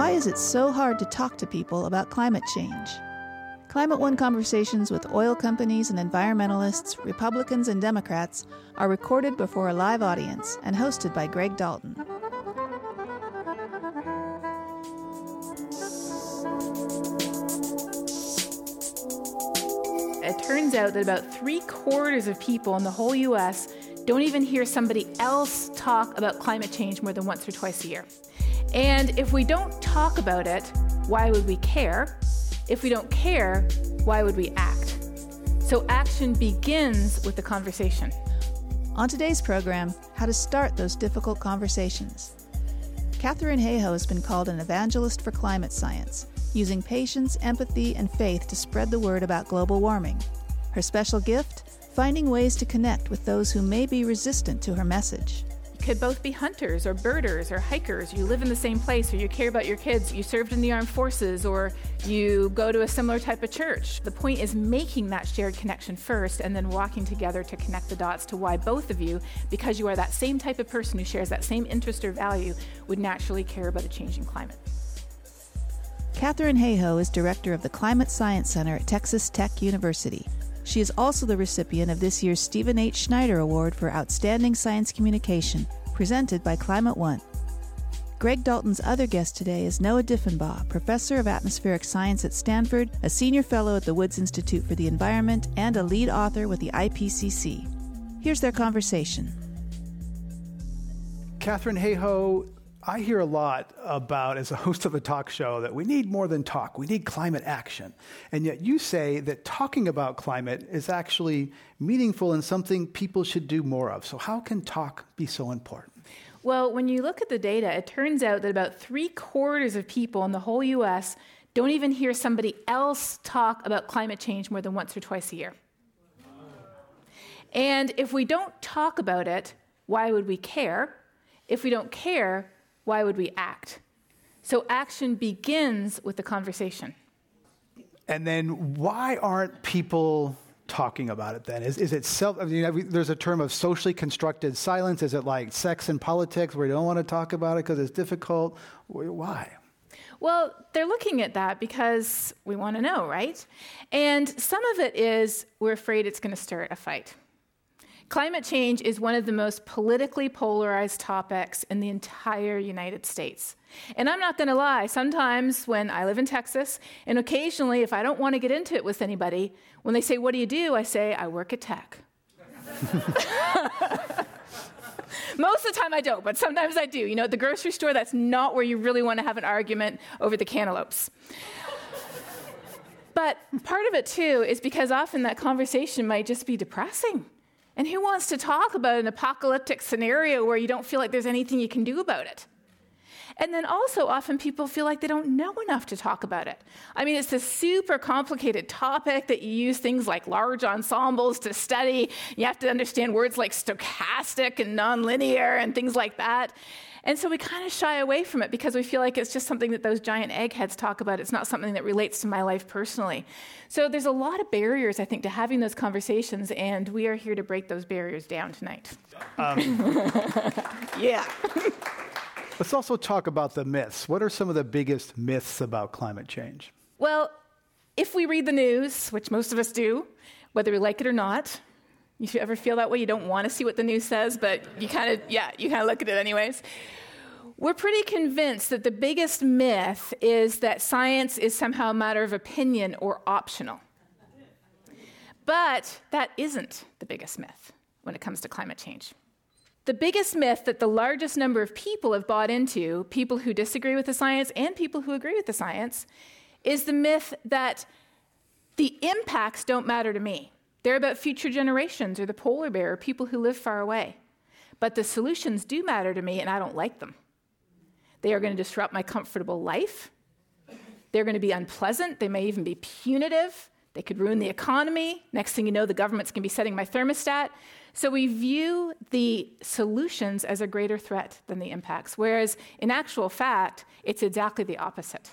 Why is it so hard to talk to people about climate change? Climate One conversations with oil companies and environmentalists, Republicans and Democrats are recorded before a live audience and hosted by Greg Dalton. It turns out that about three quarters of people in the whole US don't even hear somebody else talk about climate change more than once or twice a year. And if we don't talk about it, why would we care? If we don't care, why would we act? So action begins with the conversation. On today's program, how to start those difficult conversations. Katharine Hayhoe has been called an evangelist for climate science, using patience, empathy, and faith to spread the word about global warming. Her special gift? Finding ways to connect with those who may be resistant to her message could both be hunters or birders or hikers. You live in the same place, or you care about your kids, you served in the armed forces, or you go to a similar type of church. The point is making that shared connection first and then walking together to connect the dots to why both of you, because you are that same type of person who shares that same interest or value, would naturally care about a changing climate. Katharine Hayhoe is director of the Climate Science Center at Texas Tech University. She is also the recipient of this year's Stephen H. Schneider Award for Outstanding Science Communication, presented by Climate One. Greg Dalton's other guest today is Noah Diffenbaugh, professor of atmospheric science at Stanford, a senior fellow at the Woods Institute for the Environment, and a lead author with the IPCC. Here's their conversation. Katharine Hayhoe, I hear a lot about, as a host of a talk show, that we need more than talk. We need climate action. And yet you say that talking about climate is actually meaningful and something people should do more of. So, how can talk be so important? Well, when you look at the data, it turns out that about three quarters of people in the whole US don't even hear somebody else talk about climate change more than once or twice a year. And if we don't talk about it, why would we care? If we don't care, why would we act? So action begins with the conversation. And then why aren't people talking about it then? Is, is it self, I mean, there's a term of socially constructed silence. Is it like sex and politics where you don't want to talk about it because it's difficult? Why? Well, they're looking at that because we want to know, right? And some of it is we're afraid it's going to start a fight. Climate change is one of the most politically polarized topics in the entire United States. And I'm not going to lie, sometimes when I live in Texas, and occasionally if I don't want to get into it with anybody, when they say, What do you do? I say, I work at tech. Most of the time I don't, but sometimes I do. You know, at the grocery store, that's not where you really want to have an argument over the cantaloupes. but part of it too is because often that conversation might just be depressing. And who wants to talk about an apocalyptic scenario where you don't feel like there's anything you can do about it? And then also, often people feel like they don't know enough to talk about it. I mean, it's a super complicated topic that you use things like large ensembles to study. You have to understand words like stochastic and nonlinear and things like that. And so we kind of shy away from it because we feel like it's just something that those giant eggheads talk about. It's not something that relates to my life personally. So there's a lot of barriers, I think, to having those conversations, and we are here to break those barriers down tonight. Um, yeah. Let's also talk about the myths. What are some of the biggest myths about climate change? Well, if we read the news, which most of us do, whether we like it or not, you ever feel that way? You don't want to see what the news says, but you kind of, yeah, you kind of look at it anyways. We're pretty convinced that the biggest myth is that science is somehow a matter of opinion or optional. But that isn't the biggest myth when it comes to climate change. The biggest myth that the largest number of people have bought into, people who disagree with the science and people who agree with the science, is the myth that the impacts don't matter to me. They're about future generations or the polar bear or people who live far away. But the solutions do matter to me, and I don't like them. They are going to disrupt my comfortable life. They're going to be unpleasant. They may even be punitive. They could ruin the economy. Next thing you know, the government's going to be setting my thermostat. So we view the solutions as a greater threat than the impacts, whereas in actual fact, it's exactly the opposite.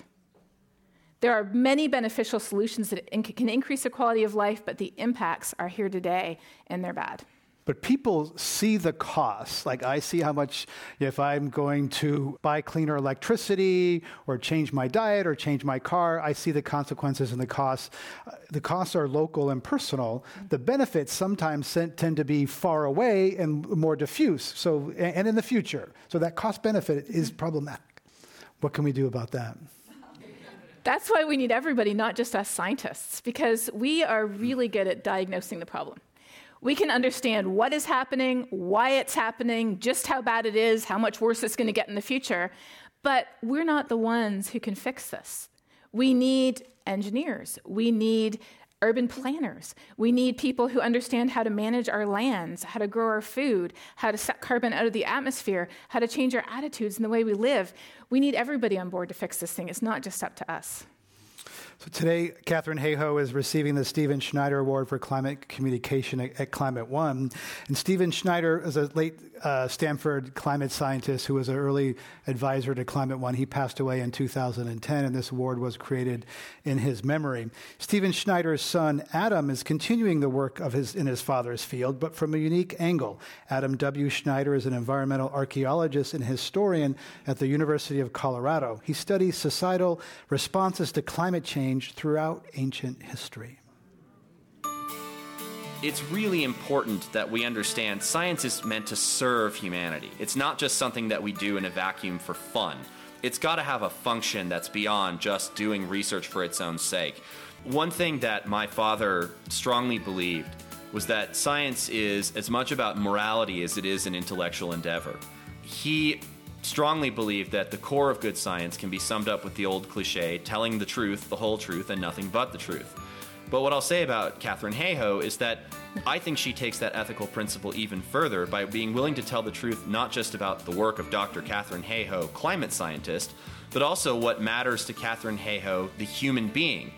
There are many beneficial solutions that can increase the quality of life, but the impacts are here today and they're bad. but people see the costs. Like I see how much, if I'm going to buy cleaner electricity or change my diet or change my car, I see the consequences and the costs. Uh, the costs are local and personal. The benefits sometimes tend to be far away and more diffuse. So, and in the future. So that cost benefit is problematic. What can we do about that? That's why we need everybody, not just us scientists, because we are really good at diagnosing the problem. We can understand what is happening, why it's happening, just how bad it is, how much worse it's going to get in the future, but we're not the ones who can fix this. We need engineers, we need urban planners. We need people who understand how to manage our lands, how to grow our food, how to suck carbon out of the atmosphere, how to change our attitudes and the way we live. We need everybody on board to fix this thing. It's not just up to us. So today, Katharine Hayhoe is receiving the Stephen Schneider Award for Climate Communication at, at Climate One. And Stephen Schneider is a late uh, Stanford climate scientist who was an early advisor to Climate One. He passed away in 2010, and this award was created in his memory. Stephen Schneider's son, Adam, is continuing the work of his, in his father's field, but from a unique angle. Adam W. Schneider is an environmental archaeologist and historian at the University of Colorado. He studies societal responses to climate change throughout ancient history it's really important that we understand science is meant to serve humanity. It's not just something that we do in a vacuum for fun. It's got to have a function that's beyond just doing research for its own sake. One thing that my father strongly believed was that science is as much about morality as it is an intellectual endeavor. He strongly believed that the core of good science can be summed up with the old cliche telling the truth, the whole truth, and nothing but the truth. But what I'll say about Katharine Hayhoe is that I think she takes that ethical principle even further by being willing to tell the truth not just about the work of Dr. Katharine Hayhoe, climate scientist, but also what matters to Katharine Hayhoe, the human being.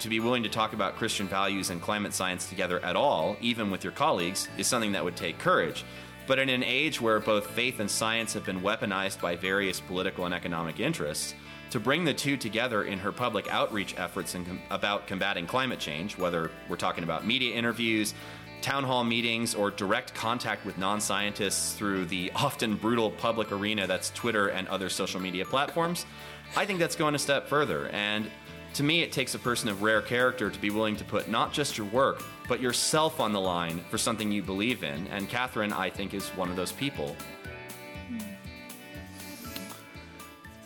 To be willing to talk about Christian values and climate science together at all, even with your colleagues, is something that would take courage. But in an age where both faith and science have been weaponized by various political and economic interests, to bring the two together in her public outreach efforts com- about combating climate change, whether we're talking about media interviews, town hall meetings, or direct contact with non scientists through the often brutal public arena that's Twitter and other social media platforms, I think that's going a step further. And to me, it takes a person of rare character to be willing to put not just your work, but yourself on the line for something you believe in. And Katharine, I think, is one of those people.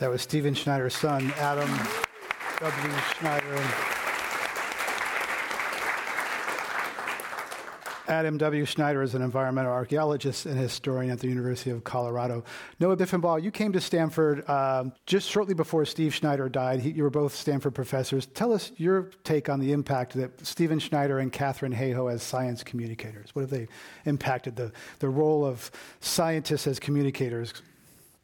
That was Stephen Schneider's son, Adam W. Schneider. Adam W. Schneider is an environmental archaeologist and historian at the University of Colorado. Noah Diffenbaugh, you came to Stanford uh, just shortly before Steve Schneider died. He, you were both Stanford professors. Tell us your take on the impact that Stephen Schneider and Katharine Hayhoe as science communicators. What have they impacted the, the role of scientists as communicators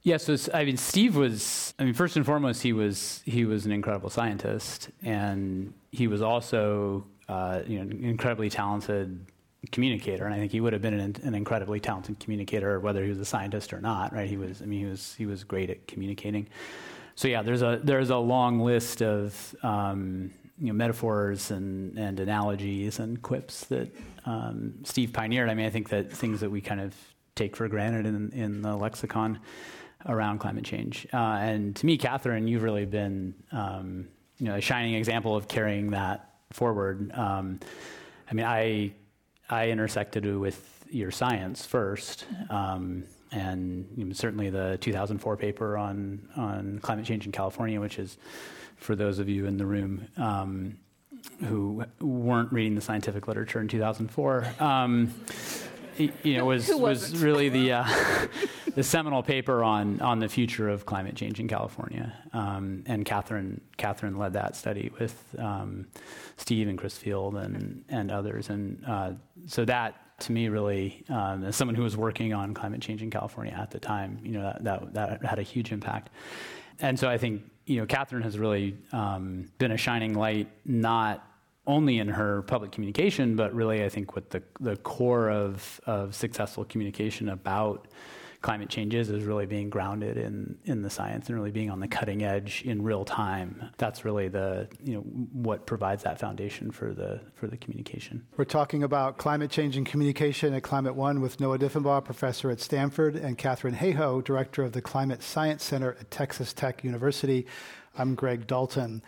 yeah, so I mean, Steve was. I mean, first and foremost, he was he was an incredible scientist, and he was also uh, you know an incredibly talented communicator. And I think he would have been an, an, incredibly talented communicator, whether he was a scientist or not. Right? He was. I mean, he was he was great at communicating. So yeah, there's a there's a long list of um, you know, metaphors and, and analogies and quips that um, Steve pioneered. I mean, I think that things that we kind of take for granted in in the lexicon around climate change. Uh, and to me, Katharine, you've really been um, you know, a shining example of carrying that forward. Um, I mean, I, I intersected with your science first. Um, and you know, certainly the 2004 paper on, on climate change in California, which is, for those of you in the room um, who weren't reading the scientific literature in 2004, um, you know, was was really the uh, the seminal paper on on the future of climate change in California. Um, and Catherine Katharine led that study with um, Steve and Chris Field and and others. And uh, so that to me really, um, as someone who was working on climate change in California at the time, you know, that that, that had a huge impact. And so I think you know, Katharine has really um, been a shining light, not only in her public communication, but really, I think, what the, the core of, of successful communication about climate change is is really being grounded in in the science and really being on the cutting edge in real time. That's really the you know what provides that foundation for the for the communication. We're talking about climate change and communication at Climate One with Noah Diffenbaugh, professor at Stanford, and Katharine Hayhoe, director of the Climate Science Center at Texas Tech University. I'm Greg Dalton.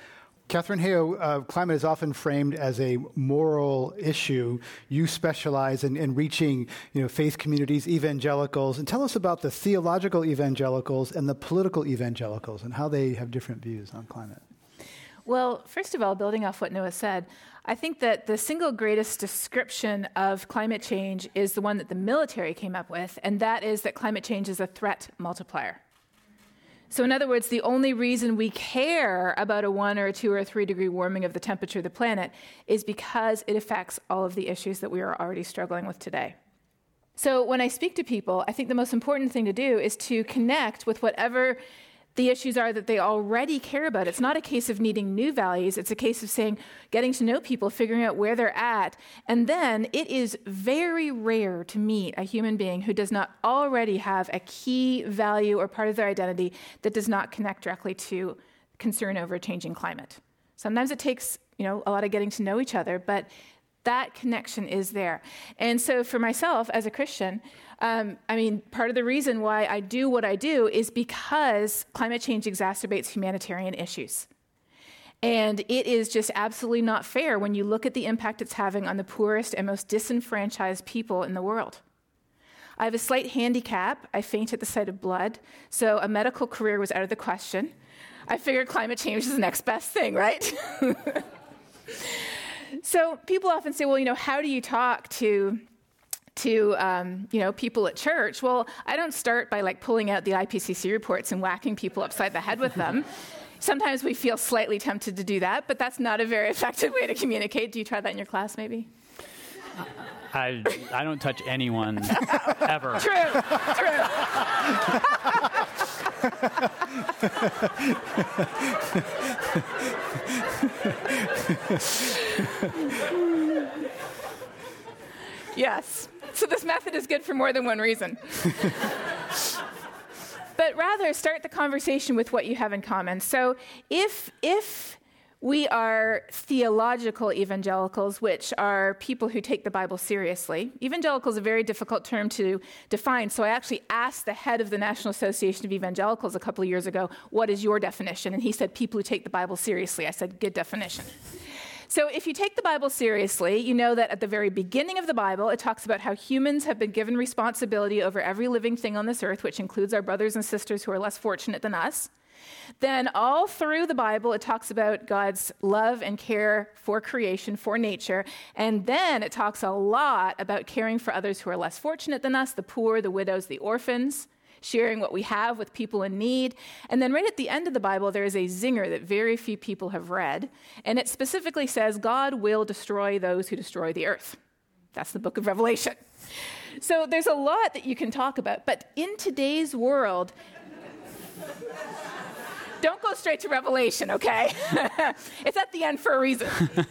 Katharine Hayhoe, uh, climate is often framed as a moral issue. You specialize in, in, reaching you know, faith communities, evangelicals. And tell us about the theological evangelicals and the political evangelicals and how they have different views on climate. Well, first of all, building off what Noah said, I think that the single greatest description of climate change is the one that the military came up with, and that is that climate change is a threat multiplier. So, in other words, the only reason we care about a one or a two or a three degree warming of the temperature of the planet is because it affects all of the issues that we are already struggling with today. So, when I speak to people, I think the most important thing to do is to connect with whatever the issues are that they already care about. It's not a case of needing new values, it's a case of saying, getting to know people, figuring out where they're at. And then it is very rare to meet a human being who does not already have a key value or part of their identity that does not connect directly to concern over changing climate. Sometimes it takes you know a lot of getting to know each other, but that connection is there. And so for myself as a Christian, um, I mean, part of the reason why I do what I do is because climate change exacerbates humanitarian issues. And it is just absolutely not fair when you look at the impact it's having on the poorest and most disenfranchised people in the world. I have a slight handicap. I faint at the sight of blood, so a medical career was out of the question. I figured climate change is the next best thing, right? so people often say, well, you know, how do you talk to to um, you know people at church well i don't start by like pulling out the ipcc reports and whacking people upside the head with them sometimes we feel slightly tempted to do that but that's not a very effective way to communicate do you try that in your class maybe I, I don't touch anyone ever. True, true. yes. So this method is good for more than one reason. but rather start the conversation with what you have in common. So if if we are theological evangelicals, which are people who take the Bible seriously. Evangelical is a very difficult term to define, so I actually asked the head of the National Association of Evangelicals a couple of years ago, What is your definition? And he said, People who take the Bible seriously. I said, Good definition. So, if you take the Bible seriously, you know that at the very beginning of the Bible, it talks about how humans have been given responsibility over every living thing on this earth, which includes our brothers and sisters who are less fortunate than us. Then, all through the Bible, it talks about God's love and care for creation, for nature. And then it talks a lot about caring for others who are less fortunate than us the poor, the widows, the orphans sharing what we have with people in need. And then right at the end of the Bible, there is a zinger that very few people have read. And it specifically says, God will destroy those who destroy the earth. That's the book of Revelation. So there's a lot that you can talk about. But in today's world, don't go straight to Revelation, okay? it's at the end for a reason.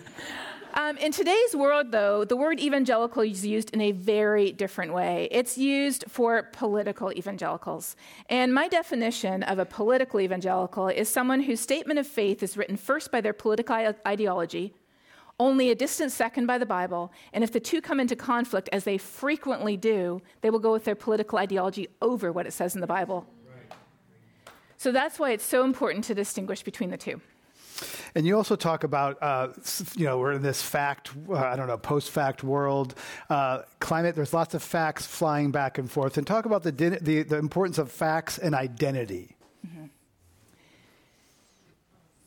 Um, in today's world, though, the word evangelical is used in a very different way. It's used for political evangelicals. And my definition of a political evangelical is someone whose statement of faith is written first by their political ideology, only a distant second by the Bible, and if the two come into conflict, as they frequently do, they will go with their political ideology over what it says in the Bible. So that's why it's so important to distinguish between the two. And you also talk about, uh, you know, we're in this fact, uh, I don't know, post fact world. Uh, climate, there's lots of facts flying back and forth. And talk about the, the, the importance of facts and identity. Mm-hmm.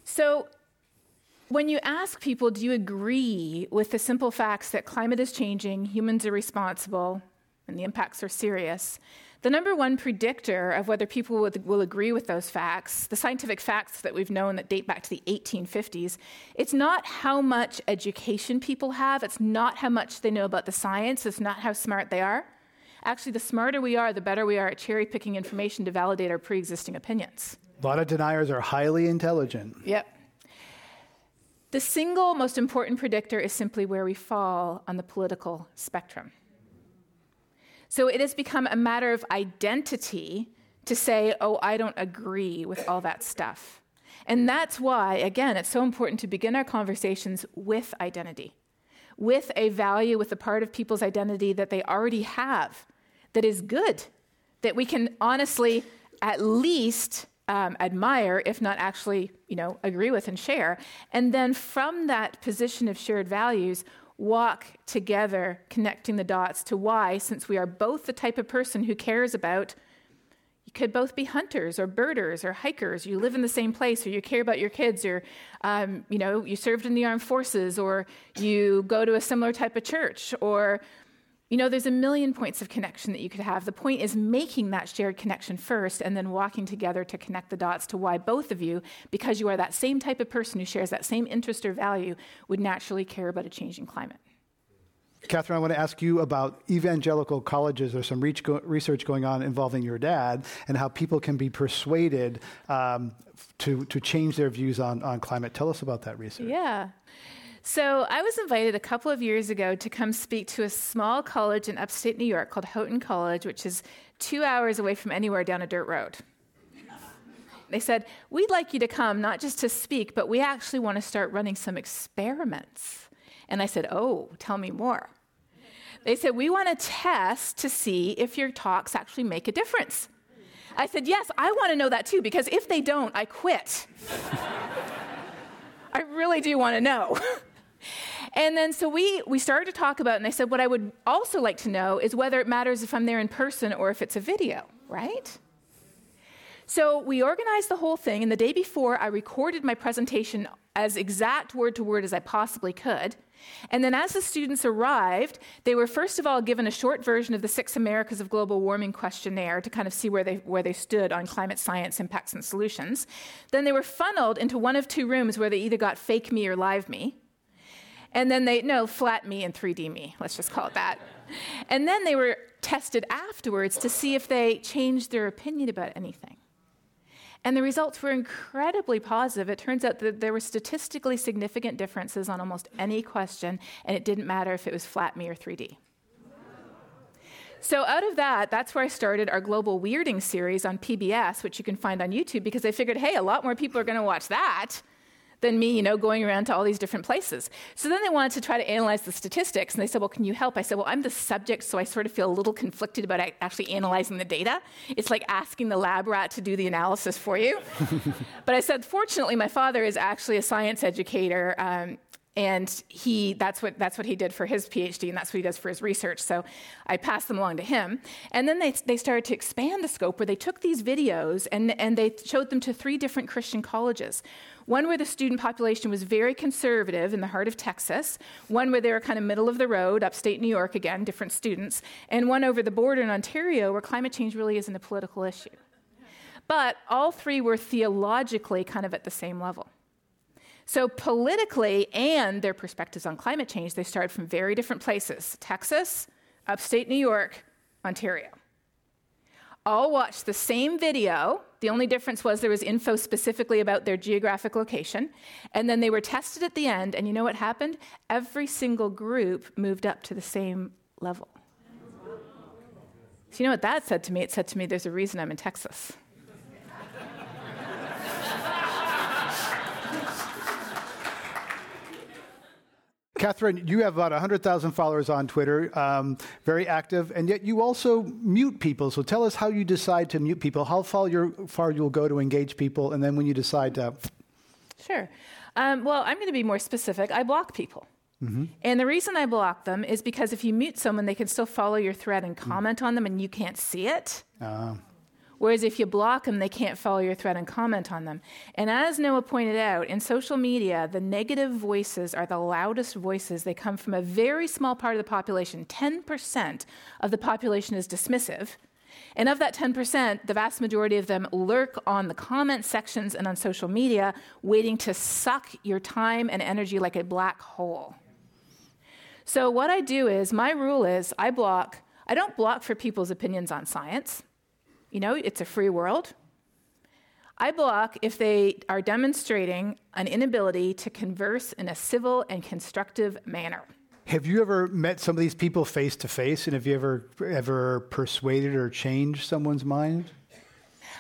So, when you ask people, do you agree with the simple facts that climate is changing, humans are responsible, and the impacts are serious? The number one predictor of whether people would, will agree with those facts, the scientific facts that we've known that date back to the 1850s, it's not how much education people have, it's not how much they know about the science, it's not how smart they are. Actually, the smarter we are, the better we are at cherry picking information to validate our pre existing opinions. A lot of deniers are highly intelligent. Yep. The single most important predictor is simply where we fall on the political spectrum. So it has become a matter of identity to say, oh, I don't agree with all that stuff. And that's why, again, it's so important to begin our conversations with identity, with a value, with a part of people's identity that they already have that is good, that we can honestly at least um, admire, if not actually, you know, agree with and share. And then from that position of shared values, walk together, connecting the dots to why, since we are both the type of person who cares about you could both be hunters or birders or hikers. You live in the same place, or you care about your kids, or um, you know you served in the armed forces, or you go to a similar type of church, or you know there's a million points of connection that you could have. The point is making that shared connection first, and then walking together to connect the dots to why both of you, because you are that same type of person who shares that same interest or value, would naturally care about a changing climate. Katharine, I want to ask you about evangelical colleges. There's some research going on involving your dad and how people can be persuaded um, to, to change their views on, on climate. Tell us about that research. Yeah. So, I was invited a couple of years ago to come speak to a small college in upstate New York called Houghton College, which is two hours away from anywhere down a dirt road. They said, We'd like you to come, not just to speak, but we actually want to start running some experiments. And I said, Oh, tell me more. They said, We want to test to see if your talks actually make a difference. I said, Yes, I want to know that too, because if they don't, I quit. I really do want to know. and then so we, we started to talk about it, and I said, What I would also like to know is whether it matters if I'm there in person or if it's a video, right? So we organized the whole thing, and the day before, I recorded my presentation as exact word to word as I possibly could. And then, as the students arrived, they were first of all given a short version of the Six Americas of Global Warming questionnaire to kind of see where they, where they stood on climate science impacts and solutions. Then they were funneled into one of two rooms where they either got fake me or live me. And then they, no, flat me and 3D me, let's just call it that. And then they were tested afterwards to see if they changed their opinion about anything. And the results were incredibly positive. It turns out that there were statistically significant differences on almost any question, and it didn't matter if it was flat me or 3D. So, out of that, that's where I started our global weirding series on PBS, which you can find on YouTube, because I figured, hey, a lot more people are going to watch that than me, you know, going around to all these different places. So then they wanted to try to analyze the statistics, and they said, Well, can you help? I said, Well, I'm the subject, so I sort of feel a little conflicted about actually analyzing the data. It's like asking the lab rat to do the analysis for you. but I said, Fortunately, my father is actually a science educator. Um, and he that's what that's what he did for his phd and that's what he does for his research so i passed them along to him and then they, they started to expand the scope where they took these videos and, and they showed them to three different christian colleges one where the student population was very conservative in the heart of Texas, one where they were kind of middle of the road, upstate New York again, different students, and one over the border in Ontario where climate change really isn't a political issue. But all three were theologically kind of at the same level. So, politically and their perspectives on climate change, they started from very different places Texas, upstate New York, Ontario all watched the same video. The only difference was there was info specifically about their geographic location. And then they were tested at the end, and you know what happened? Every single group moved up to the same level. So, you know what that said to me? It said to me, there's a reason I'm in Texas. Katharine, you have about 100,000 followers on Twitter, um, very active, and yet you also mute people. So tell us how you decide to mute people, how far, you far you'll go to engage people, and then when you decide to. Sure. Um, well, I'm going to be more specific. I block people. Mm-hmm. And the reason I block them is because if you mute someone, they can still follow your thread and comment mm. on them, and you can't see it. Uh. Whereas if you block them, they can't follow your thread and comment on them. And as Noah pointed out, in social media, the negative voices are the loudest voices. They come from a very small part of the population. 10% of the population is dismissive. And of that 10%, the vast majority of them lurk on the comment sections and on social media, waiting to suck your time and energy like a black hole. So, what I do is, my rule is I block, I don't block for people's opinions on science. You know, it's a free world. I block if they are demonstrating an inability to converse in a civil and constructive manner. Have you ever met some of these people face to face, and have you ever ever persuaded or changed someone's mind?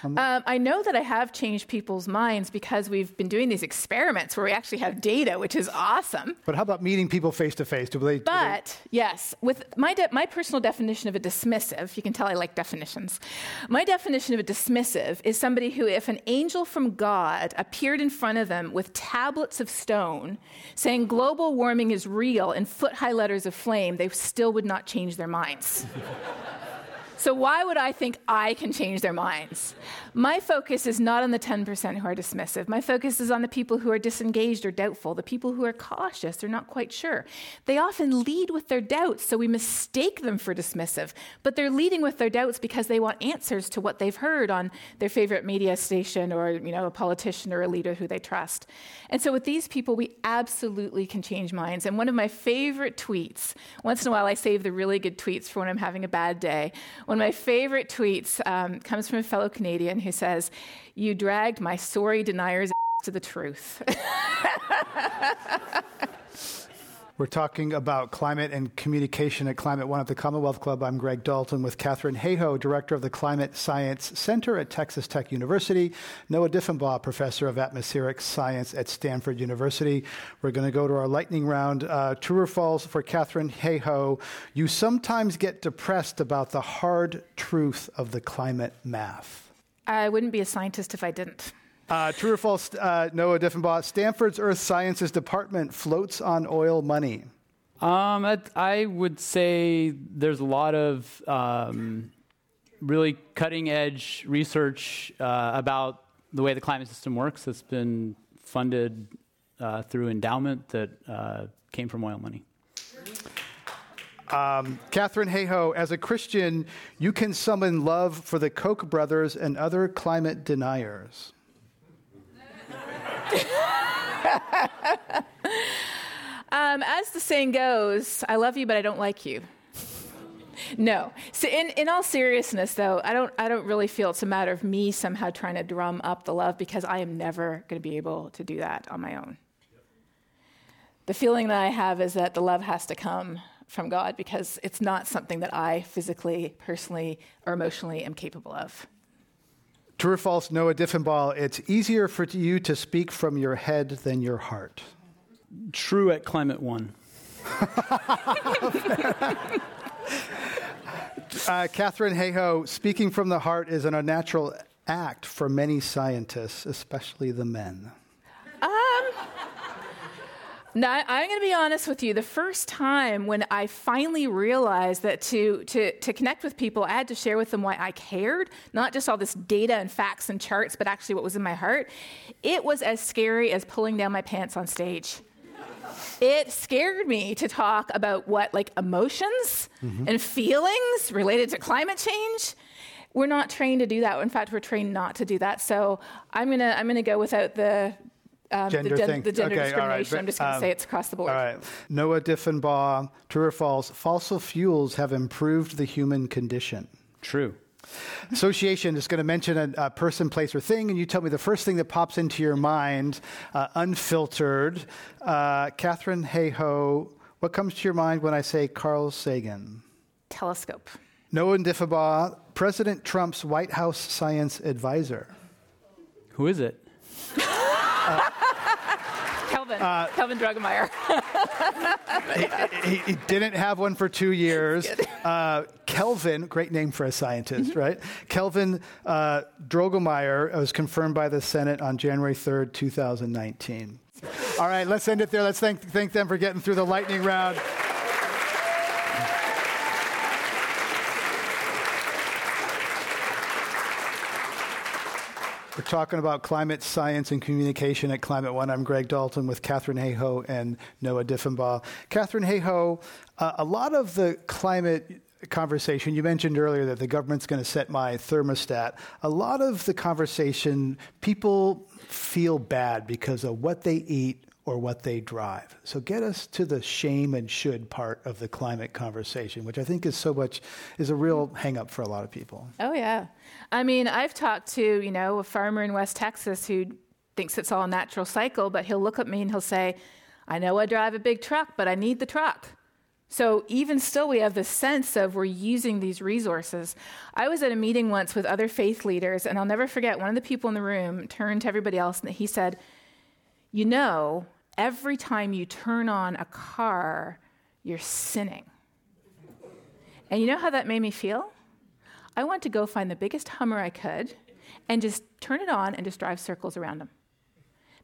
Um, I know that I have changed people's minds because we've been doing these experiments where we actually have data, which is awesome. But how about meeting people face to face? Do they? do But they- yes, with my de- my personal definition of a dismissive, you can tell I like definitions. My definition of a dismissive is somebody who, if an angel from God appeared in front of them with tablets of stone, saying global warming is real in foot high letters of flame, they still would not change their minds. So, why would I think I can change their minds? My focus is not on the 10% who are dismissive. My focus is on the people who are disengaged or doubtful, the people who are cautious, they're not quite sure. They often lead with their doubts, so we mistake them for dismissive, but they're leading with their doubts because they want answers to what they've heard on their favorite media station or, you know, a politician or a leader who they trust. And so with these people, we absolutely can change minds. And one of my favorite tweets, once in a while I save the really good tweets for when I'm having a bad day. One of my favorite tweets um, comes from a fellow Canadian who says, You dragged my sorry denier's to the truth. We're talking about climate and communication at Climate One at the Commonwealth Club. I'm Greg Dalton with Katharine Hayhoe, Director of the Climate Science Center at Texas Tech University, Noah Diffenbaugh, Professor of Atmospheric Science at Stanford University. We're going to go to our lightning round. Uh, true or false for Katharine Hayhoe, you sometimes get depressed about the hard truth of the climate math. I wouldn't be a scientist if I didn't. Uh, true or false, uh, Noah Diffenbaugh, Stanford's Earth Sciences Department floats on oil money. Um, I, I would say there's a lot of um, really cutting edge research uh, about the way the climate system works that's been funded uh, through endowment that uh, came from oil money. Um, Katharine Hayhoe, as a Christian, you can summon love for the Koch brothers and other climate deniers. Um, as the saying goes, I love you, but I don't like you. No. So in, in all seriousness, though, I don't, I don't really feel it's a matter of me somehow trying to drum up the love because I am never going to be able to do that on my own. The feeling that I have is that the love has to come from God because it's not something that I physically, personally, or emotionally am capable of. True or false, Noah Diffenbaugh, it's easier for you to speak from your head than your heart. True at Climate One. Uh, Katharine Hayhoe, speaking from the heart is an unnatural act for many scientists, especially the men. Now, I'm going to be honest with you. The first time when I finally realized that to, to, to connect with people, I had to share with them why I cared, not just all this data and facts and charts, but actually what was in my heart, it was as scary as pulling down my pants on stage. It scared me to talk about what, like, emotions mm-hmm. and feelings related to climate change. We're not trained to do that. In fact, we're trained not to do that. So I'm gonna I'm gonna go without the um, Gender the, gen- thing. the gender Okay, all right, discrimination. I'm just going to um, say it's across the board. All right. Noah Diffenbaugh, true or false, fossil fuels have improved the human condition. True. Association is going to mention a, a person, place, or thing, and you tell me the first thing that pops into your mind, uh, unfiltered. Uh, Katharine Hayhoe, what comes to your mind when I say Carl Sagan? Telescope. Noah Diffenbaugh, President Trump's White House science advisor. Who is it? Kelvin. Uh, Kelvin Droegemeier. he, he didn't have one for two years. Uh, Kelvin, great name for a scientist, right? Kelvin uh, Droegemeier was confirmed by the Senate on January 3rd, 2019. All right, let's end it there. Let's thank, thank them for getting through the lightning round. We're talking about climate science and communication at Climate One. I'm Greg Dalton with Katharine Hayhoe and Noah Diffenbaugh. Katharine Hayhoe, uh, a lot of the climate conversation, you mentioned earlier that the government's going to set my thermostat. A lot of the conversation, people feel bad because of what they eat or what they drive. So get us to the shame and should part of the climate conversation, which I think is so much, is a real hang up for a lot of people. oh, yeah. I mean, I've talked to, you know, a farmer in West Texas who thinks it's all a natural cycle, but he'll look at me and he'll say, I know I drive a big truck, but I need the truck. So even still, we have this sense of we're using these resources. I was at a meeting once with other faith leaders, and I'll never forget one of the people in the room turned to everybody else and he said, You know, every time you turn on a car, you're sinning. And you know how that made me feel? I want to go find the biggest Hummer I could and just turn it on and just drive circles around them.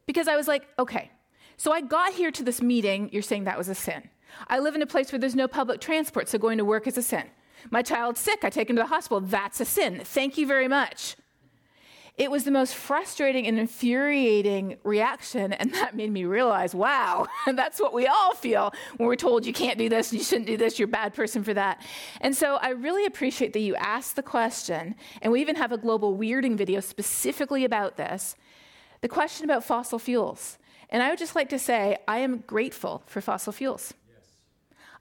Because I was like, okay, so I got here to this meeting, you're saying that was a sin. I live in a place where there's no public transport, so going to work is a sin. My child's sick, I take him to the hospital, that's a sin. Thank you very much. It was the most frustrating and infuriating reaction, and that made me realize wow, that's what we all feel when we're told you can't do this, you shouldn't do this, you're a bad person for that. And so I really appreciate that you asked the question, and we even have a global weirding video specifically about this the question about fossil fuels. And I would just like to say, I am grateful for fossil fuels.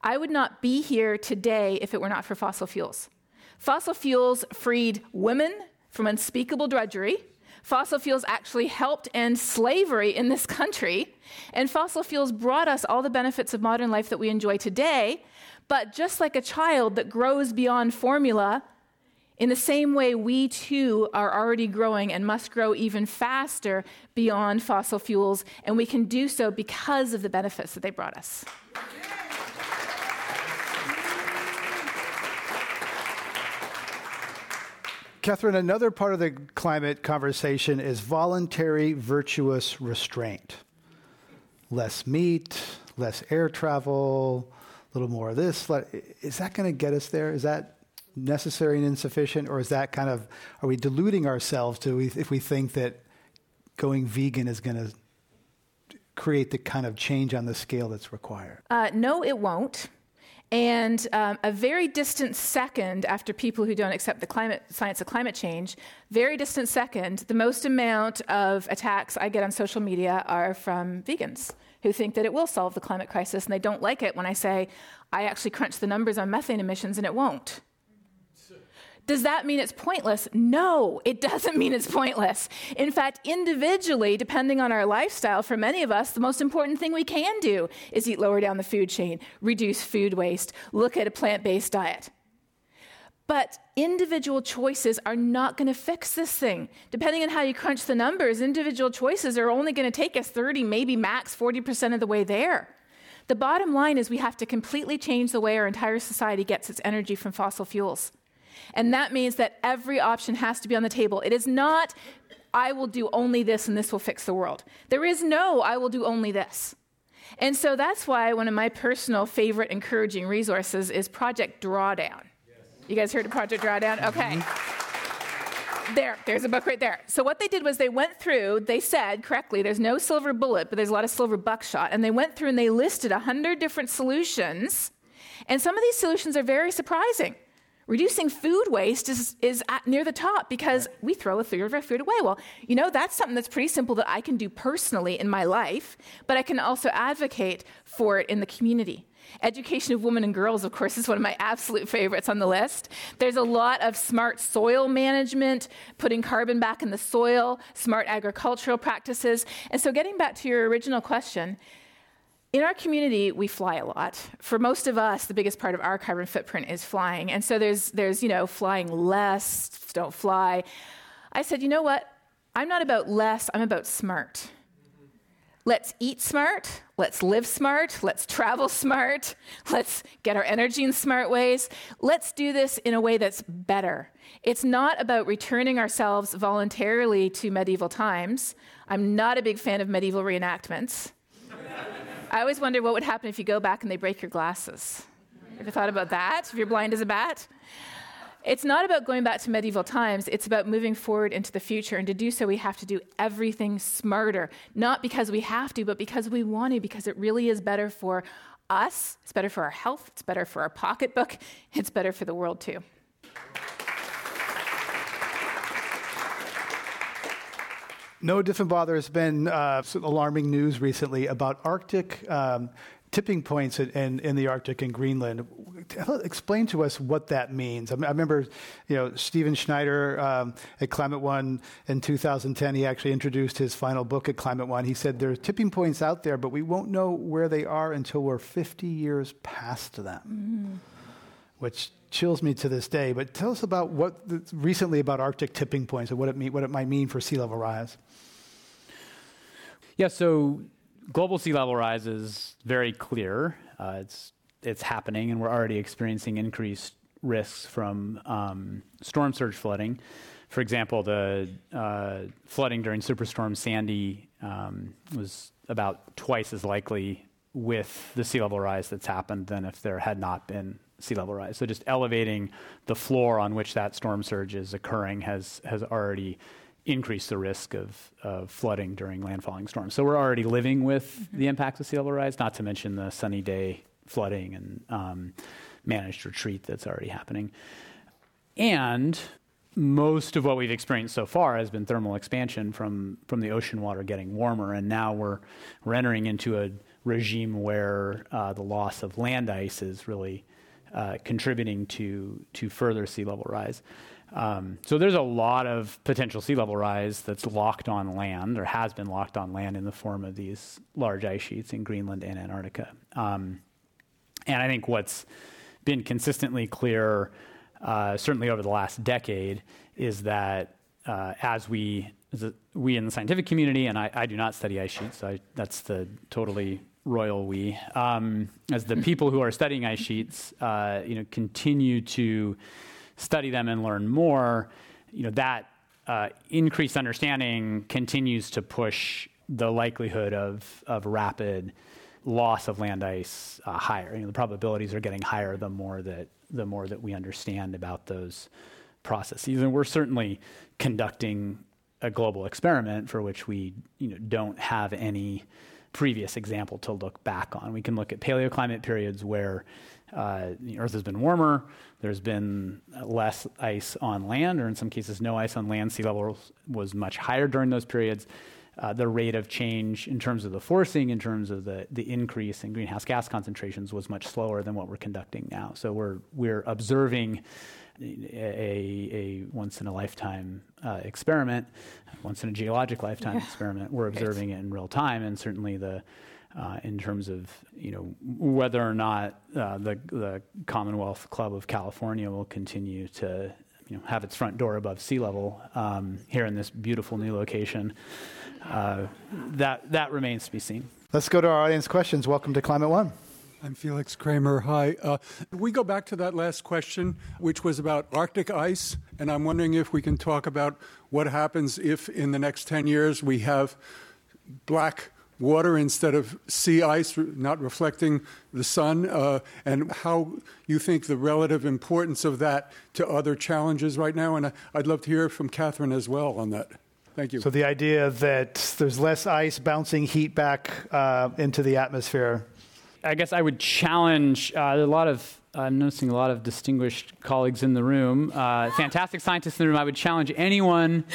I would not be here today if it were not for fossil fuels. Fossil fuels freed women from unspeakable drudgery. Fossil fuels actually helped end slavery in this country. And fossil fuels brought us all the benefits of modern life that we enjoy today. But just like a child that grows beyond formula, in the same way, we too are already growing and must grow even faster beyond fossil fuels, and we can do so because of the benefits that they brought us. Katharine, another part of the climate conversation is voluntary virtuous restraint. Less meat, less air travel, a little more of this. Is that going to get us there? Is that necessary and insufficient? Or is that kind of, are we deluding ourselves to if we think that going vegan is going to create the kind of change on the scale that's required? Uh, no, it won't. And um, a very distant second after people who don't accept the climate science of climate change, very distant second, the most amount of attacks I get on social media are from vegans who think that it will solve the climate crisis, and they don't like it when I say I actually crunch the numbers on methane emissions and it won't. Does that mean it's pointless? No, it doesn't mean it's pointless. In fact, individually, depending on our lifestyle, for many of us, the most important thing we can do is eat lower down the food chain, reduce food waste, look at a plant based diet. But individual choices are not going to fix this thing. Depending on how you crunch the numbers, individual choices are only going to take us 30, maybe max 40% of the way there. The bottom line is we have to completely change the way our entire society gets its energy from fossil fuels. And that means that every option has to be on the table. It is not, I will do only this and this will fix the world. There is no, I will do only this. And so that's why one of my personal favorite encouraging resources is Project Drawdown. Yes. You guys heard of Project Drawdown? Okay. Mm-hmm. There, there's a book right there. So, what they did was they went through, they said correctly, there's no silver bullet, but there's a lot of silver buckshot. And they went through and they listed 100 different solutions. And some of these solutions are very surprising. Reducing food waste is, is near the top because we throw a third of our food away. Well, you know, that's something that's pretty simple that I can do personally in my life, but I can also advocate for it in the community. Education of women and girls, of course, is one of my absolute favorites on the list. There's a lot of smart soil management, putting carbon back in the soil, smart agricultural practices. And so, getting back to your original question, in our community, we fly a lot. For most of us, the biggest part of our carbon footprint is flying. And so there's, there's you know, flying less, don't fly. I said, you know what? I'm not about less, I'm about smart. Let's eat smart, let's live smart, let's travel smart, let's get our energy in smart ways. Let's do this in a way that's better. It's not about returning ourselves voluntarily to medieval times. I'm not a big fan of medieval reenactments. I always wonder what would happen if you go back and they break your glasses. Have you thought about that? If you're blind as a bat? It's not about going back to medieval times, it's about moving forward into the future. And to do so, we have to do everything smarter. Not because we have to, but because we want to, because it really is better for us, it's better for our health, it's better for our pocketbook, it's better for the world too. No Diffenbather has been uh, alarming news recently about Arctic um, tipping points in, in, in, the Arctic and Greenland. Explain to us what that means. I, remember, you know, Stephen Schneider um, at Climate One in 2010. He actually introduced his final book at Climate One. He said there are tipping points out there, but we won't know where they are until we're 50 years past them. Mm. Which chills me to this day. But tell us about what recently about Arctic tipping points and what it mean, what it might mean for sea level rise. Yeah, so global sea level rise is very clear. Uh, it's it's happening, and we're already experiencing increased risks from um, storm surge flooding. For example, the uh, flooding during Superstorm Sandy um, was about twice as likely with the sea level rise that's happened than if there had not been sea level rise. So just elevating the floor on which that storm surge is occurring has has already increased the risk of, of flooding during landfalling storms. So we're already living with mm-hmm. the impacts of sea level rise, not to mention the sunny day flooding and um, managed retreat that's already happening. And most of what we've experienced so far has been thermal expansion from, from the ocean water getting warmer, and now we're, we're entering into a regime where uh, the loss of land ice is really uh, contributing to to further sea level rise. Um, so there's a lot of potential sea level rise that's locked on land or has been locked on land in the form of these large ice sheets in Greenland and Antarctica. Um, and I think what's been consistently clear, uh, certainly over the last decade, is that uh, as we as a, we in the scientific community, and I, I do not study ice sheets, so I, that's the totally royal we, um, as the people who are studying ice sheets, uh, you know, continue to study them and learn more, you know, that uh, increased understanding continues to push the likelihood of, of rapid loss of land ice uh, higher. You know, the probabilities are getting higher the more that the more that we understand about those processes, and we're certainly conducting a global experiment for which we you know don't have any previous example to look back on. We can look at paleoclimate periods where uh, the Earth has been warmer, there's been less ice on land, or in some cases, no ice on land. Sea level was much higher during those periods. Uh, the rate of change in terms of the forcing, in terms of the, the increase in greenhouse gas concentrations, was much slower than what we're conducting now. So we're, we're observing a, a once in a lifetime uh, experiment, once in a geologic lifetime yeah. experiment. We're observing it in real time, and certainly the uh, in terms of you know whether or not uh, the the Commonwealth Club of California will continue to you know have its front door above sea level um, here in this beautiful new location. Uh, that that remains to be seen. Let's go to our audience questions. Welcome to Climate One. I'm Felix Kramer. Hi. Uh, we go back to that last question, which was about Arctic ice, and I'm wondering if we can talk about what happens if in the next 10 years we have black water instead of sea ice, not reflecting the sun, uh, and how you think the relative importance of that to other challenges right now. And I'd love to hear from Katharine as well on that. Thank you. So the idea that there's less ice bouncing heat back uh, into the atmosphere I guess I would challenge uh, a lot of. I'm noticing a lot of distinguished colleagues in the room, uh, fantastic scientists in the room. I would challenge anyone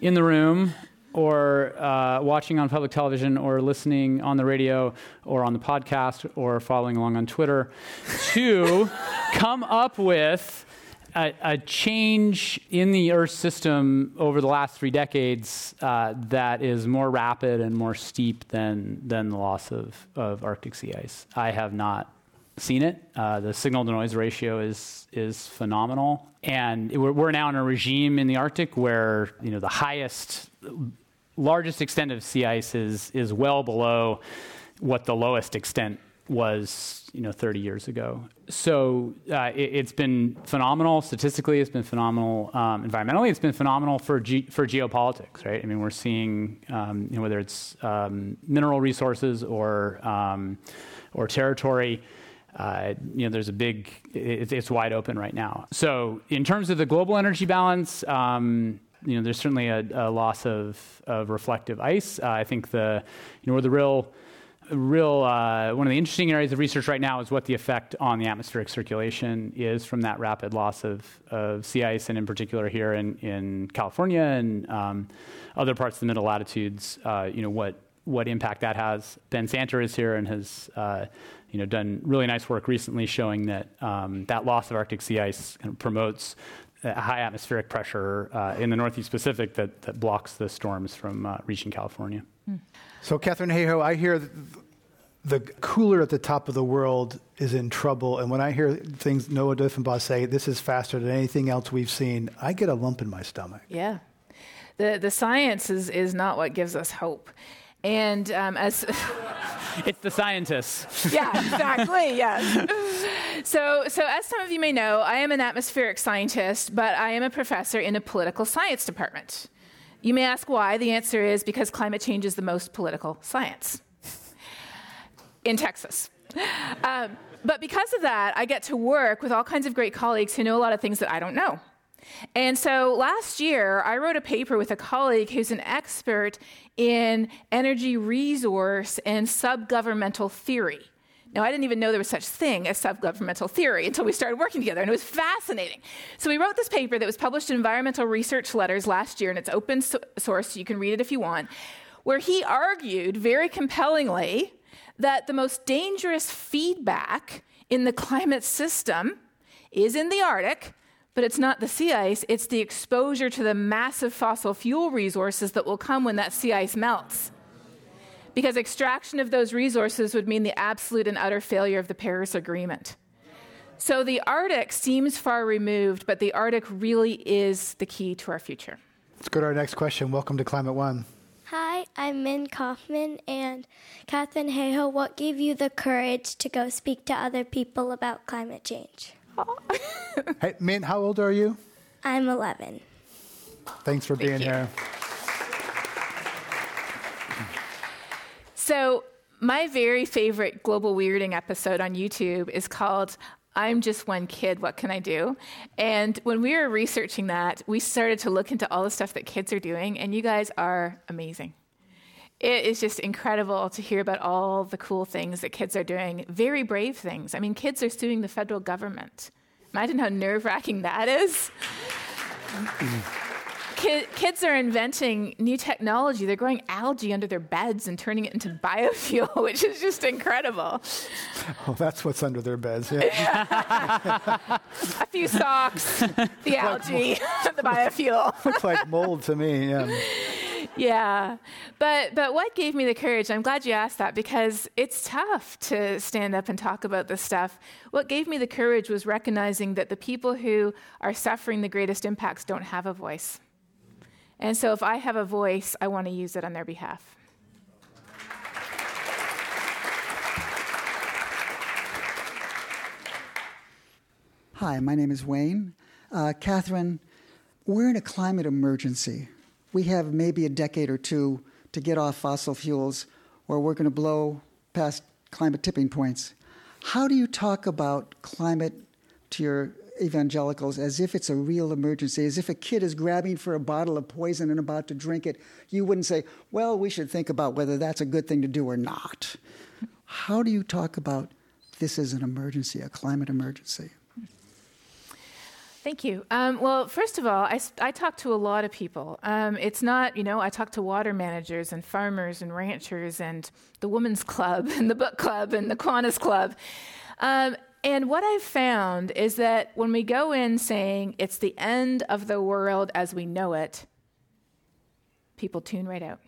in the room or uh, watching on public television or listening on the radio or on the podcast or following along on Twitter to come up with a, a, change in the Earth system over the last three decades uh, that is more rapid and more steep than, than the loss of, of Arctic sea ice. I have not seen it. Uh, the signal to noise ratio is is phenomenal, and we're, we're, now in a regime in the Arctic where you know the highest, largest extent of sea ice is is well below what the lowest extent was you know 30 years ago. So uh, it, has been phenomenal statistically. It's been phenomenal um, environmentally. It's been phenomenal for ge- for geopolitics, right? I mean, we're seeing um, you know, whether it's um, mineral resources or um, or territory. Uh, you know, there's a big. It, it's wide open right now. So in terms of the global energy balance. Um, you know, there's certainly a, a loss of, of reflective ice. Uh, I think the, you know, where the real real uh, one of the interesting areas of research right now is what the effect on the atmospheric circulation is from that rapid loss of, of sea ice, and in particular here in, in California and um, other parts of the middle latitudes. Uh, you know what what impact that has. Ben Santer is here and has uh, you know, done really nice work recently showing that um, that loss of Arctic sea ice kind of promotes high atmospheric pressure uh, in the Northeast Pacific that, that blocks the storms from uh, reaching California. So, Katharine Hayhoe, I hear the cooler at the top of the world is in trouble. And when I hear things Noah Diffenbaugh say, this is faster than anything else we've seen, I get a lump in my stomach. Yeah. The, the science is, is not what gives us hope. And um, as. it's the scientists. yeah, exactly, yes. So, so, as some of you may know, I am an atmospheric scientist, but I am a professor in a political science department. You may ask why. The answer is because climate change is the most political science in Texas. Um, but because of that, I get to work with all kinds of great colleagues who know a lot of things that I don't know. And so last year, I wrote a paper with a colleague who's an expert in energy resource and subgovernmental theory. Now, I didn't even know there was such thing as subgovernmental theory until we started working together, and it was fascinating. So we wrote this paper that was published in Environmental Research Letters last year, and it's open source, so you can read it if you want, where he argued very compellingly that the most dangerous feedback in the climate system is in the Arctic, but it's not the sea ice, it's the exposure to the massive fossil fuel resources that will come when that sea ice melts. Because extraction of those resources would mean the absolute and utter failure of the Paris Agreement. So the Arctic seems far removed, but the Arctic really is the key to our future. Let's go to our next question. Welcome to Climate One. Hi, I'm Min Kaufman and Katharine Hayhoe. What gave you the courage to go speak to other people about climate change? Hey, Mint, how old are you? I'm 11. Thanks for Thank being you. here. So, my very favorite global weirding episode on YouTube is called I'm just one kid, what can I do? And when we were researching that, we started to look into all the stuff that kids are doing, and you guys are amazing. It is just incredible to hear about all the cool things that kids are doing, very brave things. I mean, kids are suing the federal government. Imagine how nerve wracking that is kids are inventing new technology. They're growing algae under their beds and turning it into biofuel, which is just incredible. Oh, that's what's under their beds. Yeah. A few socks, the algae, the biofuel. Looks like mold to me. Yeah. Yeah, but but what gave me the courage? I'm glad you asked that because it's tough to stand up and talk about this stuff. What gave me the courage was recognizing that the people who are suffering the greatest impacts don't have a voice. And so if I have a voice, I want to use it on their behalf. Hi, my name is Wayne. Uh, Katharine, we're in a climate emergency. We have maybe a decade or two to get off fossil fuels, or we're going to blow past climate tipping points. How do you talk about climate to your evangelicals as if it's a real emergency, as if a kid is grabbing for a bottle of poison and about to drink it. You wouldn't say, well, we should think about whether that's a good thing to do or not. How do you talk about this is an emergency, a climate emergency? Thank you. Um, well, first of all, I, I, talk to a lot of people. Um, it's not, you know, I talk to water managers and farmers and ranchers and the Women's Club and the Book Club and the Kiwanis Club. Um, and what I've found is that when we go in saying it's the end of the world as we know it, people tune right out.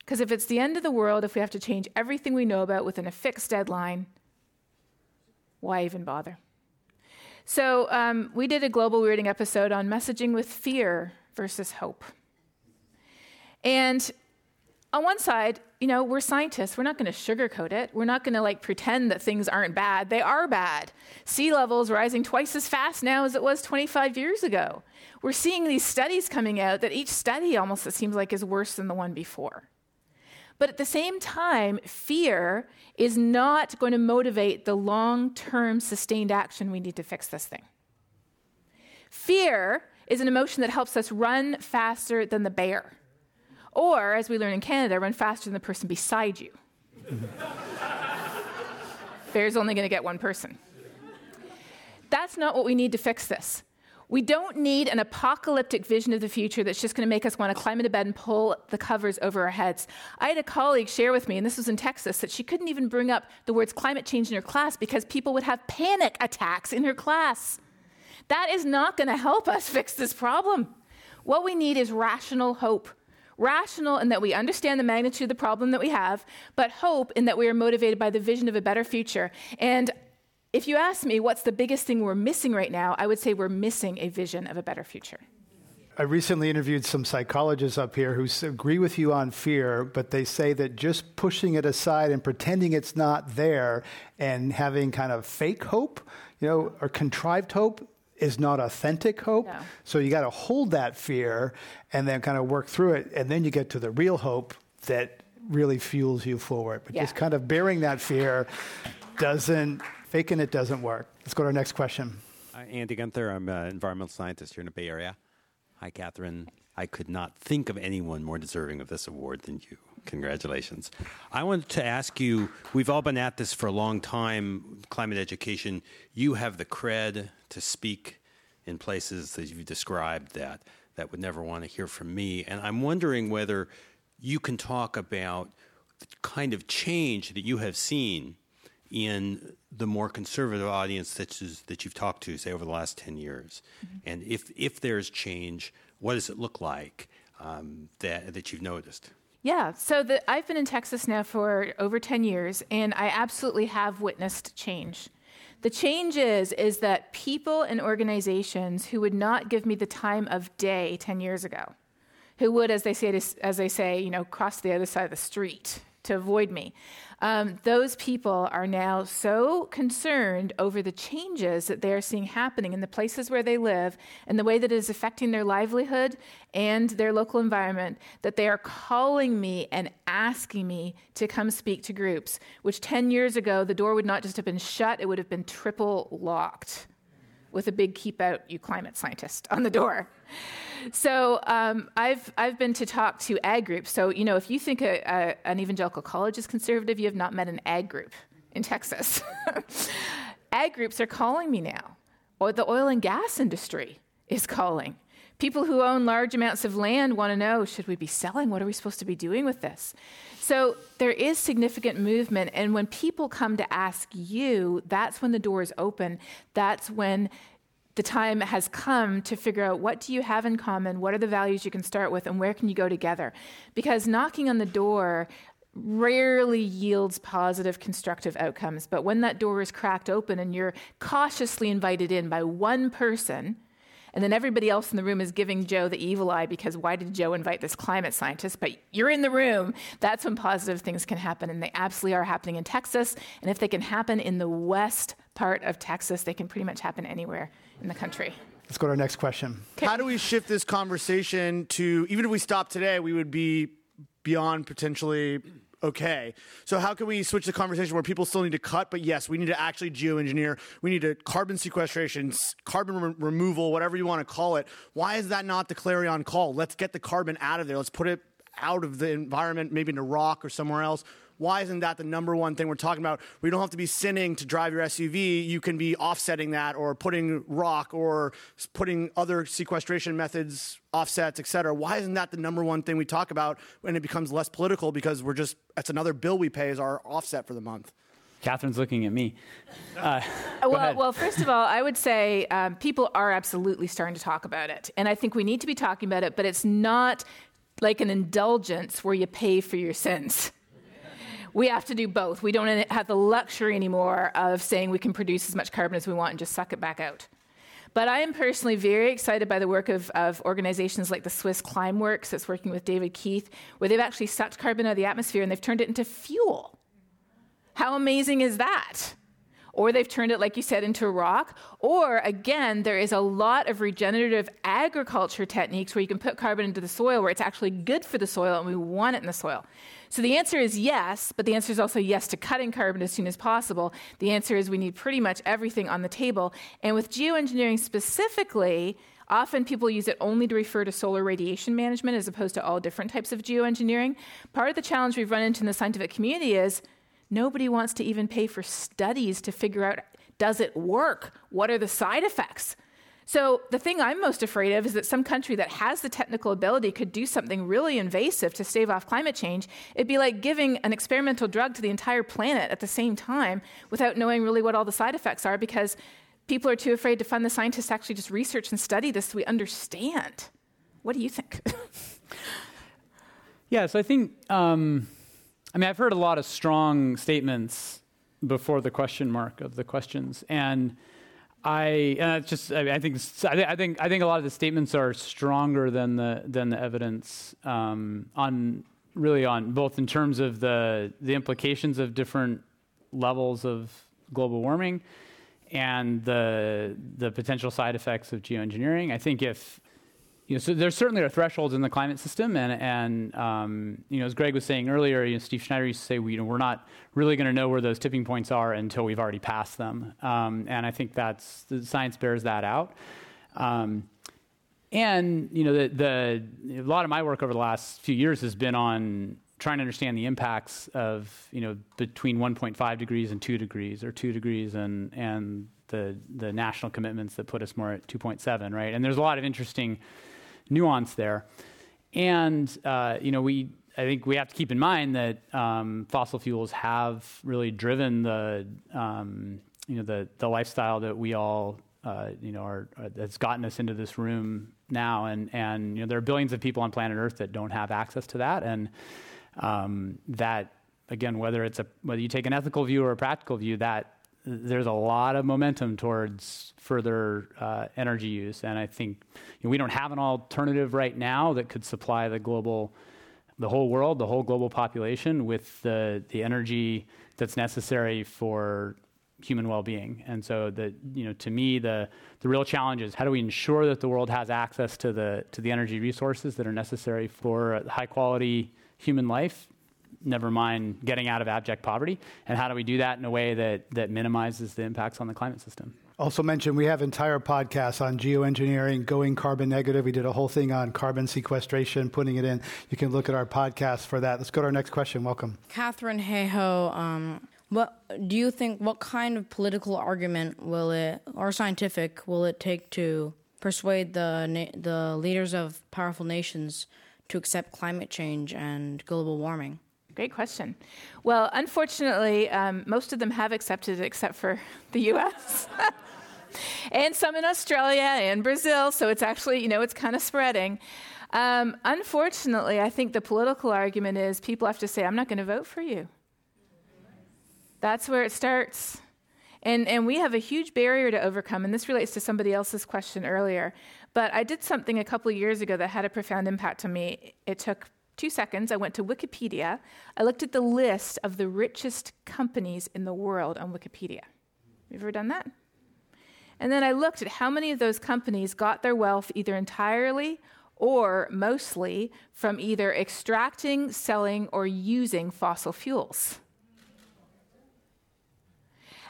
Because if it's the end of the world, if we have to change everything we know about within a fixed deadline, why even bother? So, um, we did a global weirding episode on messaging with fear versus hope. And on one side, you know, we're scientists. We're not going to sugarcoat it. We're not going to like pretend that things aren't bad. They are bad. Sea levels rising twice as fast now as it was 25 years ago. We're seeing these studies coming out that each study almost it seems like is worse than the one before. But at the same time, fear is not going to motivate the long-term sustained action we need to fix this thing. Fear is an emotion that helps us run faster than the bear. Or, as we learn in Canada, run faster than the person beside you. Bear's only going to get one person. That's not what we need to fix this. We don't need an apocalyptic vision of the future that's just going to make us want to climb into bed and pull the covers over our heads. I had a colleague share with me, and this was in Texas, that she couldn't even bring up the words climate change in her class because people would have panic attacks in her class. That is not going to help us fix this problem. What we need is rational hope. Rational in that we understand the magnitude of the problem that we have, but hope in that we are motivated by the vision of a better future. And if you ask me what's the biggest thing we're missing right now, I would say we're missing a vision of a better future. I recently interviewed some psychologists up here who agree with you on fear, but they say that just pushing it aside and pretending it's not there and having kind of fake hope, you know, or contrived hope is not authentic hope. No. So you got to hold that fear and then kind of work through it, and then you get to the real hope that really fuels you forward. But yeah. just kind of bearing that fear doesn't Faking it doesn't work. Let's go to our next question. Uh, Andy Gunther, I'm an environmental scientist here in the Bay Area. Hi, Katharine. I could not think of anyone more deserving of this award than you. Congratulations. I wanted to ask you we've all been at this for a long time, climate education. You have the cred to speak in places that you've described that, that would never want to hear from me. And I'm wondering whether you can talk about the kind of change that you have seen in the more conservative audience that, is, that you've talked to, say, over the last 10 years? Mm-hmm. And if, if there's change, what does it look like um, that, that you've noticed? Yeah, so the, I've been in Texas now for over 10 years, and I absolutely have witnessed change. The change is, is that people and organizations who would not give me the time of day 10 years ago, who would, as they say, as they say, you know, cross the other side of the street to avoid me, um, those people are now so concerned over the changes that they are seeing happening in the places where they live and the way that it is affecting their livelihood and their local environment that they are calling me and asking me to come speak to groups, which 10 years ago, the door would not just have been shut, it would have been triple locked with a big keep out, you climate scientist, on the door. So um, I've, I've been to talk to ag groups. So, you know, if you think a, a, an evangelical college is conservative, you have not met an ag group in Texas. ag groups are calling me now, or the oil and gas industry is calling. People who own large amounts of land want to know should we be selling? What are we supposed to be doing with this? So there is significant movement. And when people come to ask you, that's when the doors open. That's when the time has come to figure out what do you have in common, what are the values you can start with, and where can you go together. Because knocking on the door rarely yields positive constructive outcomes. But when that door is cracked open and you're cautiously invited in by one person, and then everybody else in the room is giving Joe the evil eye because why did Joe invite this climate scientist? But you're in the room. That's when positive things can happen. And they absolutely are happening in Texas. And if they can happen in the west part of Texas, they can pretty much happen anywhere in the country. Let's go to our next question. How do we shift this conversation to, even if we stop today, we would be beyond potentially okay. So how can we switch the conversation where people still need to cut, but yes, we need to actually geoengineer. We need to carbon sequestration, carbon re- removal, whatever you want to call it. Why is that not the clarion call? Let's get the carbon out of there. Let's put it out of the environment, maybe into rock or somewhere else. Why isn't that the number one thing we're talking about? We don't have to be sinning to drive your SUV. You can be offsetting that or putting rock or putting other sequestration methods, offsets, et cetera. Why isn't that the number one thing we talk about when it becomes less political because we're just, that's another bill we pay as our offset for the month? Katharine's looking at me. Uh, well, well, first of all, I would say um, people are absolutely starting to talk about it. And I think we need to be talking about it, but it's not like an indulgence where you pay for your sins we have to do both. We don't have the luxury anymore of saying we can produce as much carbon as we want and just suck it back out. But I am personally very excited by the work of, of organizations like the Swiss Climeworks that's working with David Keith, where they've actually sucked carbon out of the atmosphere and they've turned it into fuel. How amazing is that? Or they've turned it, like you said, into rock. Or again, there is a lot of regenerative agriculture techniques where you can put carbon into the soil where it's actually good for the soil and we want it in the soil. So the answer is yes, but the answer is also yes to cutting carbon as soon as possible. The answer is we need pretty much everything on the table. And with geoengineering specifically, Often people use it only to refer to solar radiation management as opposed to all different types of geoengineering. Part of the challenge we've run into in the scientific community is nobody wants to even pay for studies to figure out does it work? What are the side effects? So, the thing I'm most afraid of is that some country that has the technical ability could do something really invasive to stave off climate change. It'd be like giving an experimental drug to the entire planet at the same time without knowing really what all the side effects are because people are too afraid to fund the scientists to actually just research and study this so we understand. What do you think? yeah, so I think, um, I mean, I've heard a lot of strong statements before the question mark of the questions. And I, and it's just, I, mean, I think, I think, I think a lot of the statements are stronger than the, than the evidence um, on really on both in terms of the, the implications of different levels of global warming and the, the potential side effects of geoengineering. I think if you know, so there certainly are thresholds in the climate system, and and um, you know, as Greg was saying earlier, you know, Steve Schneider used to say, we, you know, we're not really going to know where those tipping points are until we've already passed them, um, and I think that's the science bears that out. Um, and you know, the, the a lot of my work over the last few years has been on trying to understand the impacts of you know between 1.5 degrees and 2 degrees, or 2 degrees and and the the national commitments that put us more at 2.7, right? And there's a lot of interesting nuance there. And uh, you know, we I think we have to keep in mind that um, fossil fuels have really driven the um, you know the the lifestyle that we all uh, you know are, are, that's gotten us into this room now, and and you know there are billions of people on planet Earth that don't have access to that, and um, that again, whether it's a whether you take an ethical view or a practical view, that there's a lot of momentum towards further uh, energy use, and I think you know, we don't have an alternative right now that could supply the global, the whole world, the whole global population with the the energy that's necessary for human well-being. And so, the you know, to me, the the real challenge is how do we ensure that the world has access to the to the energy resources that are necessary for high quality human life never mind getting out of abject poverty? And how do we do that in a way that, that minimizes the impacts on the climate system? Also mentioned, we have entire podcasts on geoengineering, going carbon negative. We did a whole thing on carbon sequestration, putting it in. You can look at our podcast for that. Let's go to our next question. Welcome. Katharine Hayhoe, um, what do you think, what kind of political argument will it, or scientific, will it take to persuade the, the leaders of powerful nations to accept climate change and global warming? Great question. Well, unfortunately, um, most of them have accepted it except for the US. and some in Australia and Brazil, so it's actually, you know, it's kind of spreading. Um, unfortunately, I think the political argument is people have to say, I'm not going to vote for you. That's where it starts. And, and we have a huge barrier to overcome, and this relates to somebody else's question earlier. But I did something a couple years ago that had a profound impact on me. It took two seconds, I went to Wikipedia. I looked at the list of the richest companies in the world on Wikipedia. Have you ever done that? And then I looked at how many of those companies got their wealth either entirely or mostly from either extracting, selling, or using fossil fuels.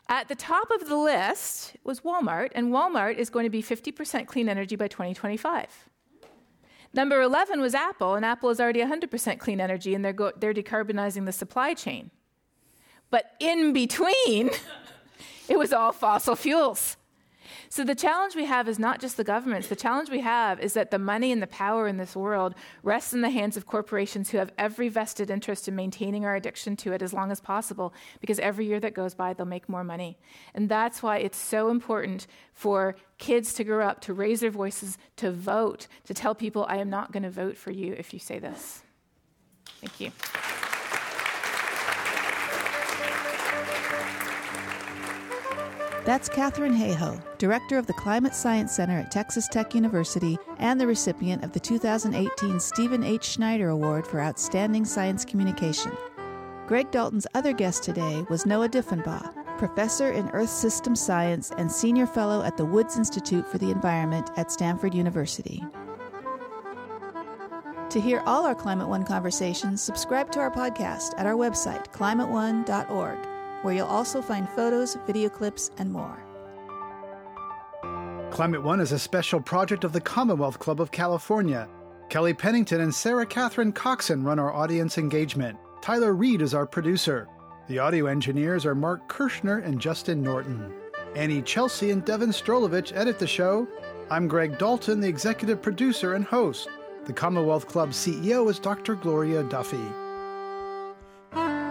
At the top of the list was Walmart, and Walmart is going to be 50% clean energy by 2025. Number 11 was Apple, and Apple is already 100% clean energy, and they're, go- they're decarbonizing the supply chain. But in between, it was all fossil fuels. So the challenge we have is not just the governments. The challenge we have is that the money and the power in this world rests in the hands of corporations who have every vested interest in maintaining our addiction to it as long as possible, because every year that goes by, they'll make more money. And that's why it's so important for kids to grow up, to raise their voices, to vote, to tell people, I am not going to vote for you if you say this. Thank you. That's Katharine Hayhoe, Director of the Climate Science Center at Texas Tech University and the recipient of the 2018 Stephen H. Schneider Award for Outstanding Science Communication. Greg Dalton's other guest today was Noah Diffenbaugh, professor in Earth System Science and senior fellow at the Woods Institute for the Environment at Stanford University. To hear all our Climate One conversations, subscribe to our podcast at our website, climateone.org where you'll also find photos, video clips, and more. Climate One is a special project of the Commonwealth Club of California. Kelly Pennington and Sarah Catherine Coxon run our audience engagement. Tyler Reed is our producer. The audio engineers are Mark Kirschner and Justin Norton. Anny Celsi and Devon Strolovitch edit the show, I'm Greg Dalton, the executive producer and host. The Commonwealth Club CEO is Dr. Gloria Duffy.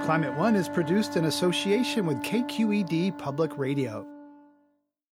Climate One is produced in association with KQED Public Radio.